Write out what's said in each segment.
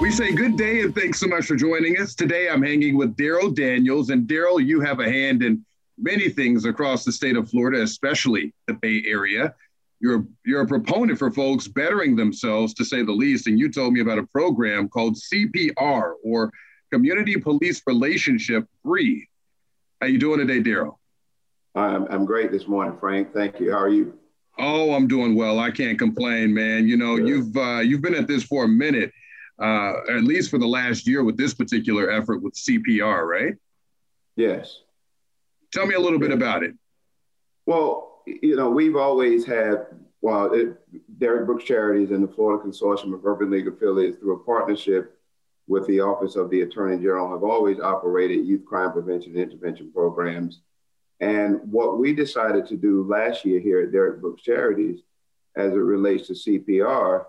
We say good day and thanks so much for joining us. Today I'm hanging with Darrell Daniels. And Darrell, you have a hand in many things across the state of Florida, especially the Bay Area. You're, you're a proponent for folks bettering themselves, to say the least. And you told me about a program called CPR or Community Police Relationship Free. How you doing today, Darrell? I'm, I'm great this morning, Frank. Thank you. How are you? Oh, I'm doing well. I can't complain, man. You know, you've uh, you've been at this for a minute, uh, at least for the last year with this particular effort with CPR, right? Yes. Tell me a little bit about it. Well, you know, we've always had, well, it, Derrick Brooks Charities and the Florida Consortium of Urban League affiliates through a partnership with the Office of the Attorney General have always operated youth crime prevention and intervention programs. And what we decided to do last year here at Derrick Brooks Charities, as it relates to CPR,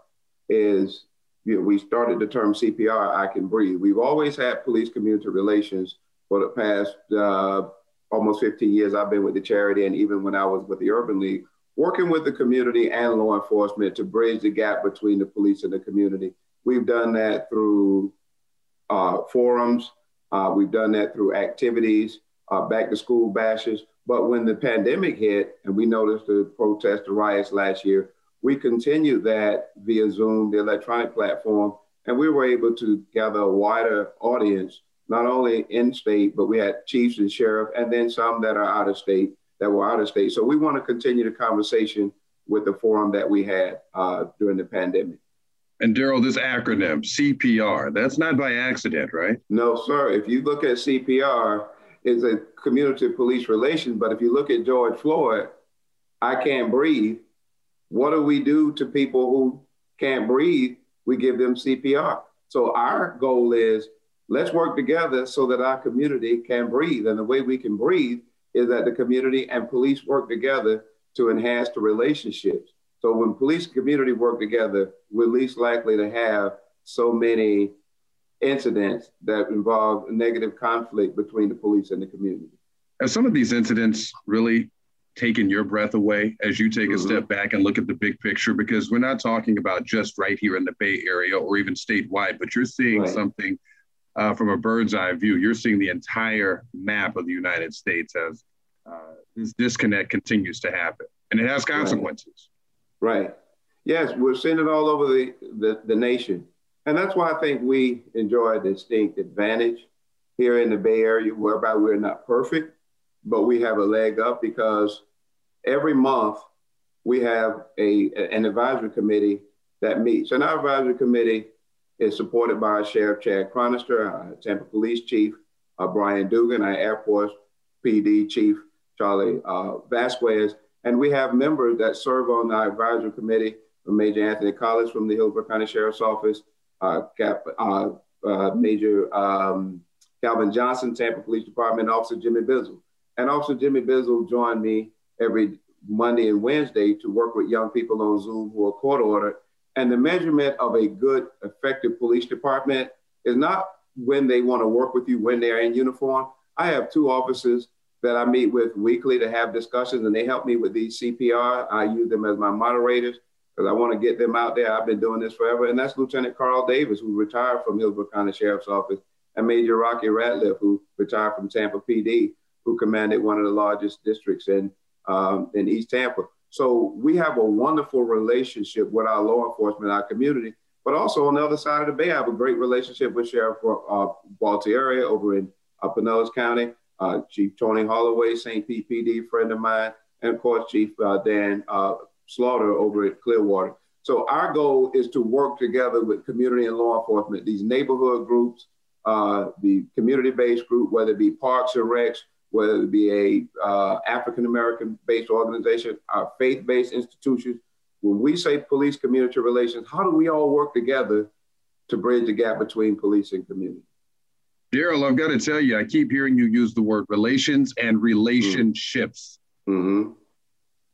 is you know, we started the term CPR, I Can Breathe. We've always had police community relations for the past uh, almost 15 years I've been with the charity, and even when I was with the Urban League, working with the community and law enforcement to bridge the gap between the police and the community. We've done that through uh, forums, uh, we've done that through activities, uh, back to school bashes. But when the pandemic hit and we noticed the protests, the riots last year, we continued that via Zoom, the electronic platform, and we were able to gather a wider audience not only in state, but we had chiefs and sheriff, and then some that are out of state that were out of state. So we want to continue the conversation with the forum that we had uh, during the pandemic. And Darrell, this acronym CPR, that's not by accident, right? No, sir. If you look at CPR, it's a community police relation. But if you look at George Floyd, I can't breathe. What do we do to people who can't breathe? We give them CPR. So our goal is let's work together so that our community can breathe. And the way we can breathe is that the community and police work together to enhance the relationships. So when police and community work together, we're least likely to have so many incidents that involve negative conflict between the police and the community. Have some of these incidents really taken your breath away as you take a mm-hmm. step back and look at the big picture? Because we're not talking about just right here in the Bay Area or even statewide, but you're seeing right. something – uh, from a bird's eye view, you're seeing the entire map of the United States as uh, this disconnect continues to happen, and it has consequences. Right. right. Yes, we're seeing it all over the, the, the nation. And that's why I think we enjoy a distinct advantage here in the Bay Area, whereby we're not perfect, but we have a leg up because every month we have a, an advisory committee that meets. And our advisory committee is supported by Sheriff Chad Chronister, our Tampa Police Chief uh, Brian Dugan, our Airport PD Chief Charlie uh, Vasquez, and we have members that serve on our advisory committee Major Anthony Collins from the Hillsborough County Sheriff's Office, Cap, uh, uh, Major um, Calvin Johnson, Tampa Police Department, Officer Jimmy Bizzle. And Officer Jimmy Bizzle joined me every Monday and Wednesday to work with young people on Zoom who are court ordered and the measurement of a good, effective police department is not when they want to work with you when they're in uniform. I have two officers that I meet with weekly to have discussions, and they help me with these CPR. I use them as my moderators because I want to get them out there. I've been doing this forever. And that's Lieutenant Carl Davis, who retired from Hillsborough County Sheriff's Office, and Major Rocky Ratliff, who retired from Tampa PD, who commanded one of the largest districts in, um, in East Tampa. So we have a wonderful relationship with our law enforcement, our community, but also on the other side of the bay, I have a great relationship with Sheriff uh, Gualtieri over in uh, Pinellas County, uh, Chief Tony Holloway, St. Pete PD, friend of mine, and of course Chief uh, Dan uh, Slaughter over at Clearwater. So our goal is to work together with community and law enforcement, these neighborhood groups, uh, the community-based group, whether it be parks or recs, whether it be a uh, African American based organization, our faith based institutions. When we say police community relations, how do we all work together to bridge the gap between police and community? Darrell, I've got to tell you, I keep hearing you use the word relations and relationships. Mm-hmm.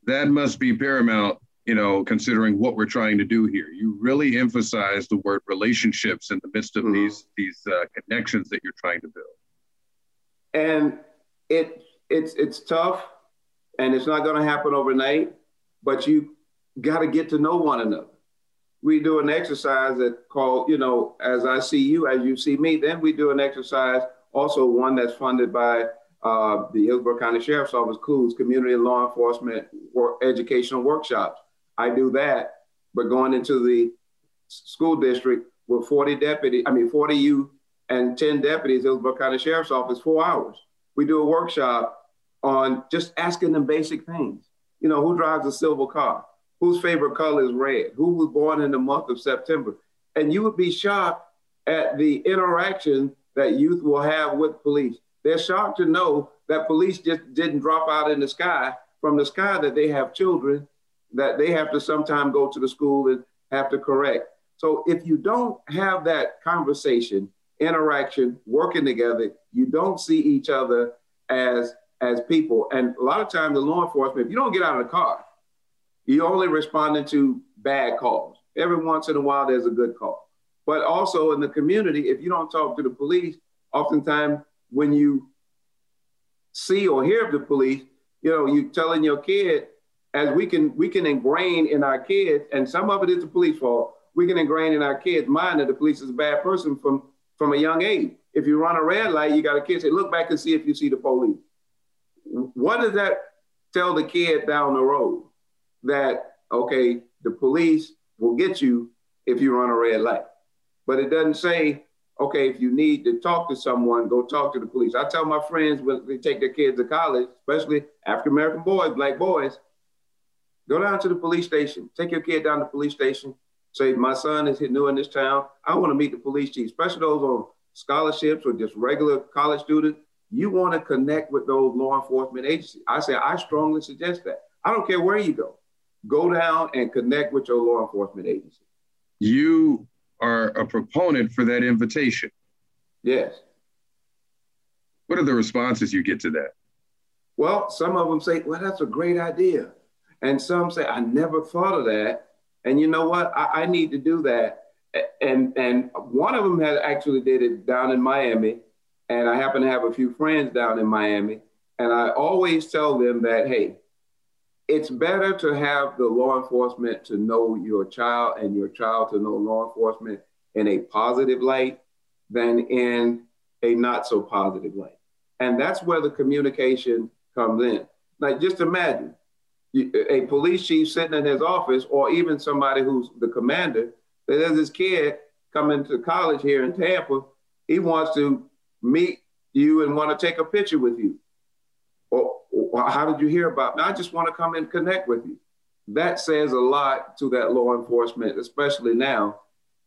That must be paramount, you know, considering what we're trying to do here. You really emphasize the word relationships in the midst of mm-hmm. these these uh, connections that you're trying to build. And it it's it's tough and it's not going to happen overnight but you got to get to know one another we do an exercise that called, you know, as I see you, as you see me. Then we do an exercise, also one that's funded by uh, the Hillsborough County Sheriff's Office, COOLS, Community Law Enforcement Educational Workshops. I do that, but going into the school district with 40 deputies, I mean, 40 youth and 10 deputies, Hillsborough County Sheriff's Office, four hours. We do a workshop on just asking them basic things. You know, who drives a silver car? Whose favorite color is red? Who was born in the month of September? And you would be shocked at the interaction that youth will have with police. They're shocked to know that police just didn't drop out in the sky from the sky, that they have children that they have to sometime go to the school and have to correct. So if you don't have that conversation, interaction, working together, you don't see each other as as people. And a lot of times, the law enforcement, if you don't get out of the car, you're only responding to bad calls. Every once in a while, there's a good call. But also in the community, if you don't talk to the police, oftentimes when you see or hear of the police, you know, you telling your kid, as we can we can ingrain in our kids, and some of it is the police fault. We can ingrain in our kids' mind that the police is a bad person from from a young age. If you run a red light, you got a kid say, "Look back and see if you see the police." What does that tell the kid down the road? That okay, the police will get you if you run a red light, but it doesn't say okay, if you need to talk to someone, go talk to the police. I tell my friends when they take their kids to college, especially African American boys, black boys, go down to the police station. Take your kid down to the police station. Say, my son is new in this town. I want to meet the police chief, especially those on scholarships or just regular college students. You want to connect with those law enforcement agencies. I say, I strongly suggest that. I don't care where you go. Go down and connect with your law enforcement agency. You are a proponent for that invitation. Yes. What are the responses you get to that? Well, some of them say, well, that's a great idea. And some say, I never thought of that. And you know what? I, I need to do that. And and one of them had actually did it down in Miami. And I happen to have a few friends down in Miami. And I always tell them that, hey, it's better to have the law enforcement to know your child and your child to know law enforcement in a positive light than in a not so positive light. And that's where the communication comes in. Like, just imagine a police chief sitting in his office, or even somebody who's the commander, that there's this kid coming to college here in Tampa. He wants to meet you and want to take a picture with you well, how did you hear about me? I just want to come and connect with you. That says a lot to that law enforcement, especially now.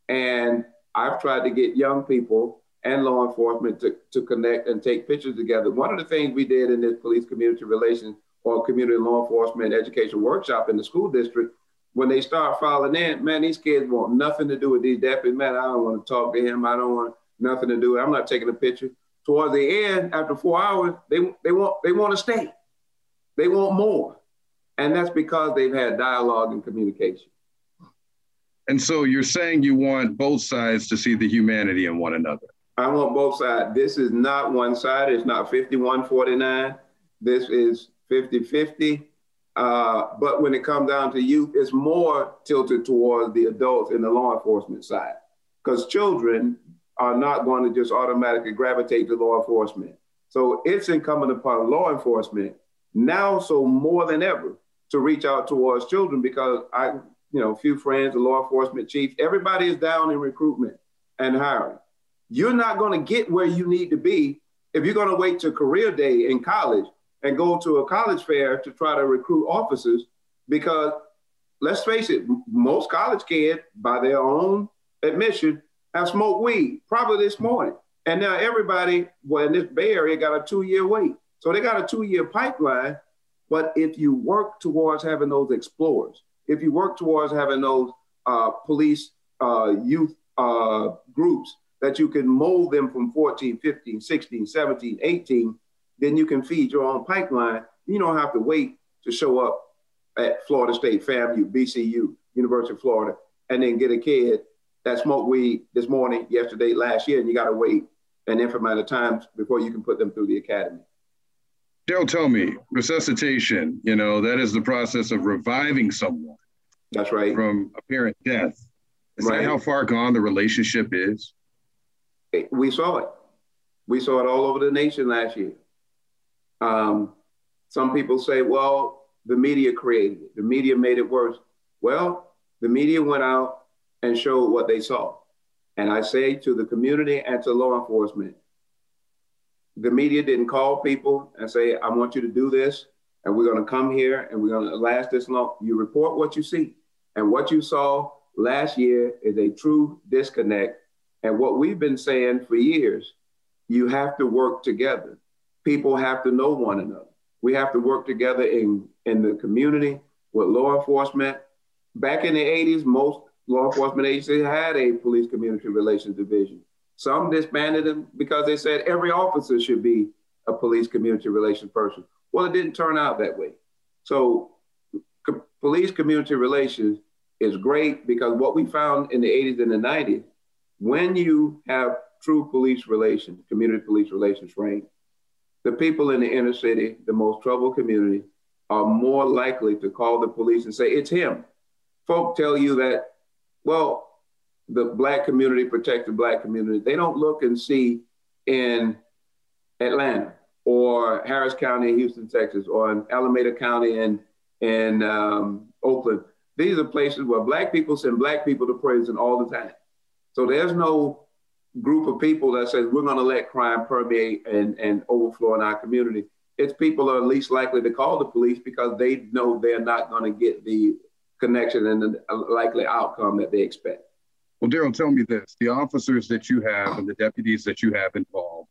And I've tried to get young people and law enforcement to, to connect and take pictures together. One of the things we did in this police community relations or community law enforcement education workshop in the school district, when they start filing in, man, these kids want nothing to do with these deputies. Man, I don't want to talk to him. I don't want nothing to do. I'm not taking a picture. Towards the end, after four hours, they they want they want to stay. They want more. And that's because they've had dialogue and communication. And so you're saying you want both sides to see the humanity in one another. I want both sides. This is not one side. It's not 51 49. This is 50 50. Uh, but when it comes down to youth, it's more tilted towards the adults in the law enforcement side. Because children are not going to just automatically gravitate to law enforcement. So it's incumbent upon law enforcement now so more than ever to reach out towards children because I, you know, a few friends, the law enforcement chief, everybody is down in recruitment and hiring. You're not going to get where you need to be if you're going to wait to career day in college and go to a college fair to try to recruit officers because let's face it, most college kids, by their own admission, have smoked weed probably this morning. And now everybody, well, in this Bay Area, got a two year wait. So they got a two year pipeline. But if you work towards having those explorers, if you work towards having those uh, police uh, youth uh, groups that you can mold them from 14, 15, 16, 17, 18, then you can feed your own pipeline. You don't have to wait to show up at Florida State, FAMU, BCU, University of Florida, and then get a kid that smoked weed this morning, yesterday, last year, and you got to wait an infinite amount of time before you can put them through the academy. Darrell, tell me, resuscitation, you know, that is the process of reviving someone. That's right. From apparent death. Is right. that how far gone the relationship is? We saw it. We saw it all over the nation last year. Um, some people say, well, the media created it. The media made it worse. Well, the media went out and showed what they saw. And I say to the community and to law enforcement, the media didn't call people and say, I want you to do this, and we're going to come here and we're going to last this long. You report what you see. And what you saw last year is a true disconnect. And what we've been saying for years, you have to work together. People have to know one another. We have to work together in, in the community with law enforcement. Back in the 80s, most law enforcement agencies had a police community relations division. Some disbanded them because they said every officer should be a police community relations person. Well, it didn't turn out that way. So, co- police community relations is great because what we found in the 80s and the 90s, when you have true police relations, community police relations rank, the people in the inner city, the most troubled community, are more likely to call the police and say, it's him. Folk tell you that, well, the black community protects the black community. They don't look and see in Atlanta or Harris County in Houston, Texas, or in Alameda County in, in um, Oakland. These are places where black people send black people to prison all the time. So there's no group of people that says we're going to let crime permeate and, and overflow in our community. It's people are least likely to call the police because they know they're not going to get the connection and the likely outcome that they expect. Well, Darrell, tell me this: the officers that you have and the deputies that you have involved,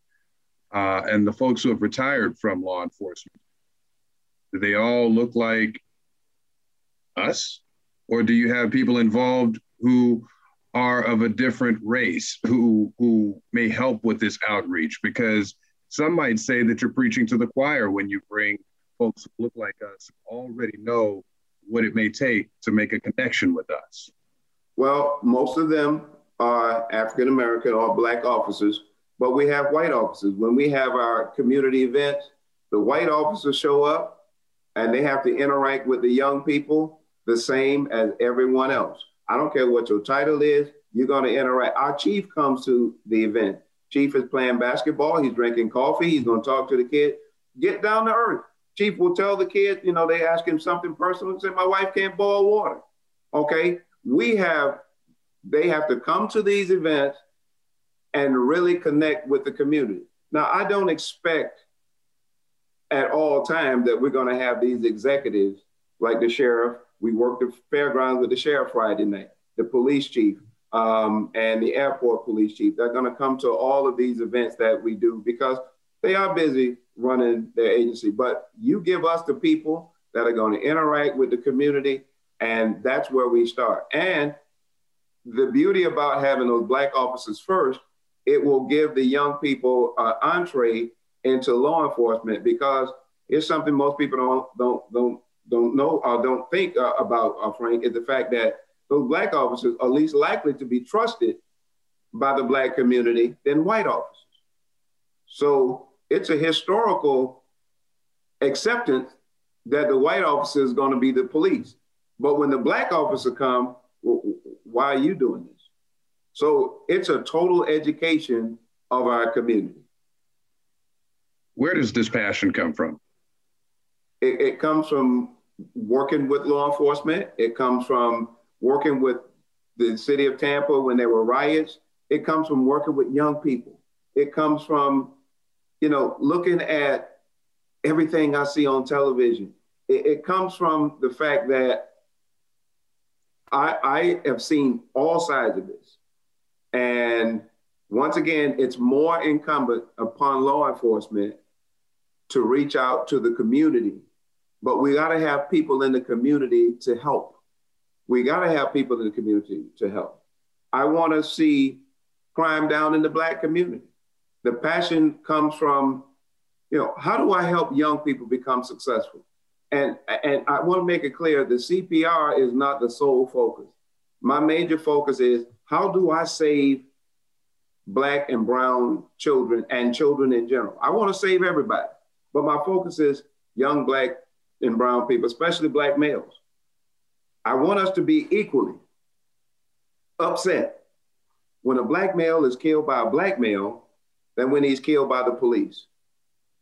uh, and the folks who have retired from law enforcement, do they all look like us, or do you have people involved who are of a different race who who may help with this outreach? Because some might say that you're preaching to the choir when you bring folks who look like us already know what it may take to make a connection with us well most of them are african american or black officers but we have white officers when we have our community events the white officers show up and they have to interact with the young people the same as everyone else I don't care what your title is, you're going to interact. Our chief comes to the event. Chief is playing basketball, he's drinking coffee, he's going to talk to the kid. Get down to earth. Chief will tell the kid, you know, they ask him something personal and say, My wife can't boil water. Okay. We have, they have to come to these events and really connect with the community. Now, I don't expect at all time that we're going to have these executives like the sheriff we worked the fairgrounds with the sheriff Friday night, the police chief, um, and the airport police chief. They're going to come to all of these events that we do because they are busy running their agency. But you give us the people that are going to interact with the community, and that's where we start. And the beauty about having those black officers first, it will give the young people uh, entree into law enforcement because it's something most people don't don't don't don't know or don't think uh, about, uh, Frank, is the fact that those black officers are least likely to be trusted by the black community than white officers. So it's a historical acceptance that the white officer is going to be the police. But when the black officer come, why are you doing this? So it's a total education of our community. Where does this passion come from? It, it comes from working with law enforcement. It comes from working with the city of Tampa when there were riots. It comes from working with young people. It comes from, you know, looking at everything I see on television. It, it comes from the fact that I, I have seen all sides of this. And once again, it's more incumbent upon law enforcement to reach out to the community but we got to have people in the community to help. We got to have people in the community to help. I want to see crime down in the Black community. The passion comes from, you know, how do I help young people become successful? And, and I want to make it clear the CPR is not the sole focus. My major focus is how do I save Black and Brown children and children in general? I want to save everybody, but my focus is young Black and brown people, especially black males. I want us to be equally upset when a black male is killed by a black male than when he's killed by the police.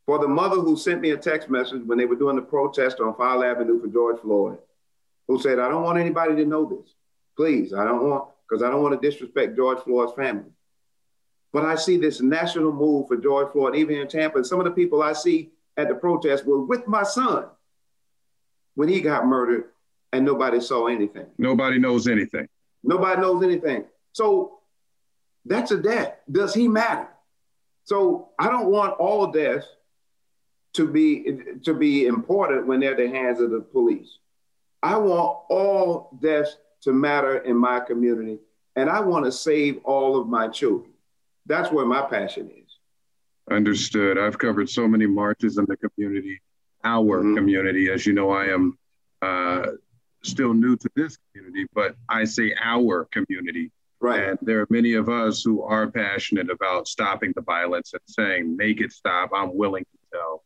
For the mother who sent me a text message when they were doing the protest on Fowler Avenue for George Floyd, who said, I don't want anybody to know this. Please, I don't want, because I don't want to disrespect George Floyd's family. But I see this national move for George Floyd, even in Tampa. And some of the people I see at the protest were with my son when he got murdered and nobody saw anything. Nobody knows anything. Nobody knows anything. So that's a death. Does he matter? So I don't want all deaths to be to be important when they're the hands of the police. I want all deaths to matter in my community, and I want to save all of my children. That's where my passion is. Understood. I've covered so many marches in the community, our mm-hmm. community. As you know, I am uh, still new to this community, but I say our community. Right. And there are many of us who are passionate about stopping the violence and saying, make it stop. I'm willing to tell.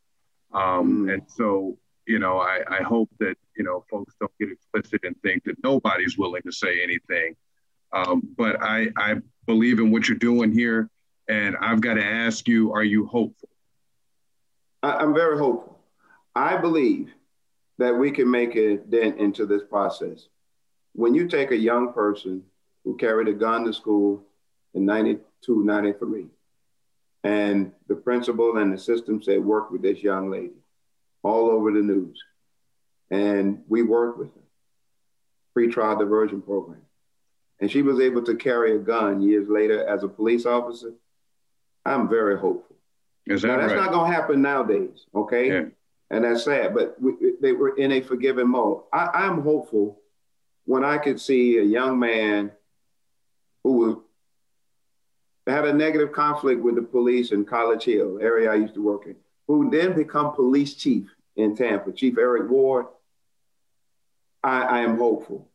Um, mm. And so, you know, I, I hope that, you know, folks don't get explicit and think that nobody's willing to say anything. Um, but I, I believe in what you're doing here. And I've got to ask you, are you hopeful? I, I'm very hopeful. I believe that we can make a dent into this process. When you take a young person who carried a gun to school in 92, 93, and the principal and the system said, work with this young lady all over the news. And we worked with her, pre-trial diversion program. And she was able to carry a gun years later as a police officer. I'm very hopeful. Is that now, that's right? not going to happen nowadays, okay? Yeah. And that's sad, but we, they were in a forgiving mode. I, I'm hopeful when I could see a young man who had a negative conflict with the police in College Hill, area I used to work in, who then become police chief in Tampa, Chief Eric Ward. I, I am hopeful.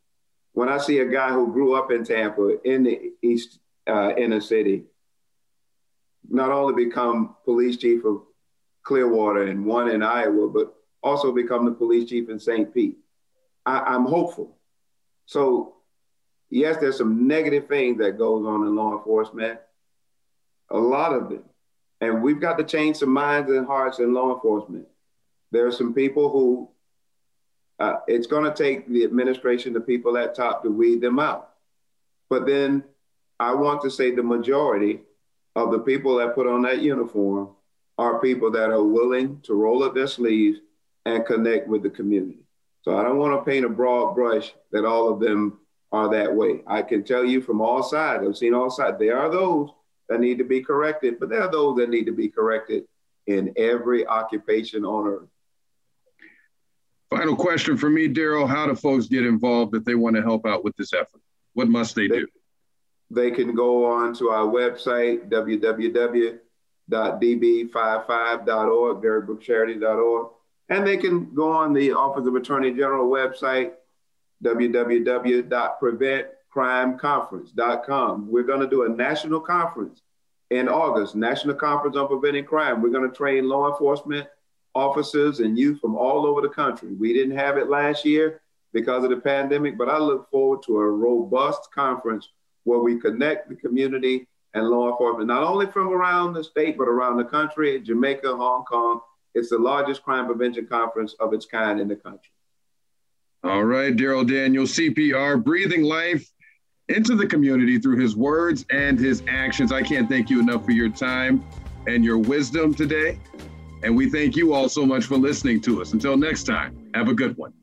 When I see a guy who grew up in Tampa in the East uh, inner city, not only become police chief of Clearwater and one in Iowa, but also become the police chief in St. Pete. I, am hopeful. So, yes, there's some negative things that goes on in law enforcement, a lot of them. And we've got to change some minds and hearts in law enforcement. There are some people who uh, it's going to take the administration, the people at top, to weed them out. But then I want to say the majority of the people that put on that uniform are people that are willing to roll up their sleeves and connect with the community. So I don't want to paint a broad brush that all of them are that way. I can tell you from all sides, I've seen all sides. There are those that need to be corrected, but there are those that need to be corrected in every occupation on earth. Final question for me, Darrell. How do folks get involved if they want to help out with this effort? What must they, they do? They can go on to our website, www www.db55.org, derrickbrookcharity.org. And they can go on the Office of Attorney General website, www.preventcrimeconference.com. We're going to do a national conference in August, National Conference on Preventing Crime. We're going to train law enforcement officers and youth from all over the country. We didn't have it last year because of the pandemic, but I look forward to a robust conference where we connect the community and law enforcement, not only from around the state, but around the country, Jamaica, Hong Kong. It's the largest crime prevention conference of its kind in the country. All right, Darrell Daniel, CPR, breathing life into the community through his words and his actions. I can't thank you enough for your time and your wisdom today. And we thank you all so much for listening to us. Until next time, have a good one.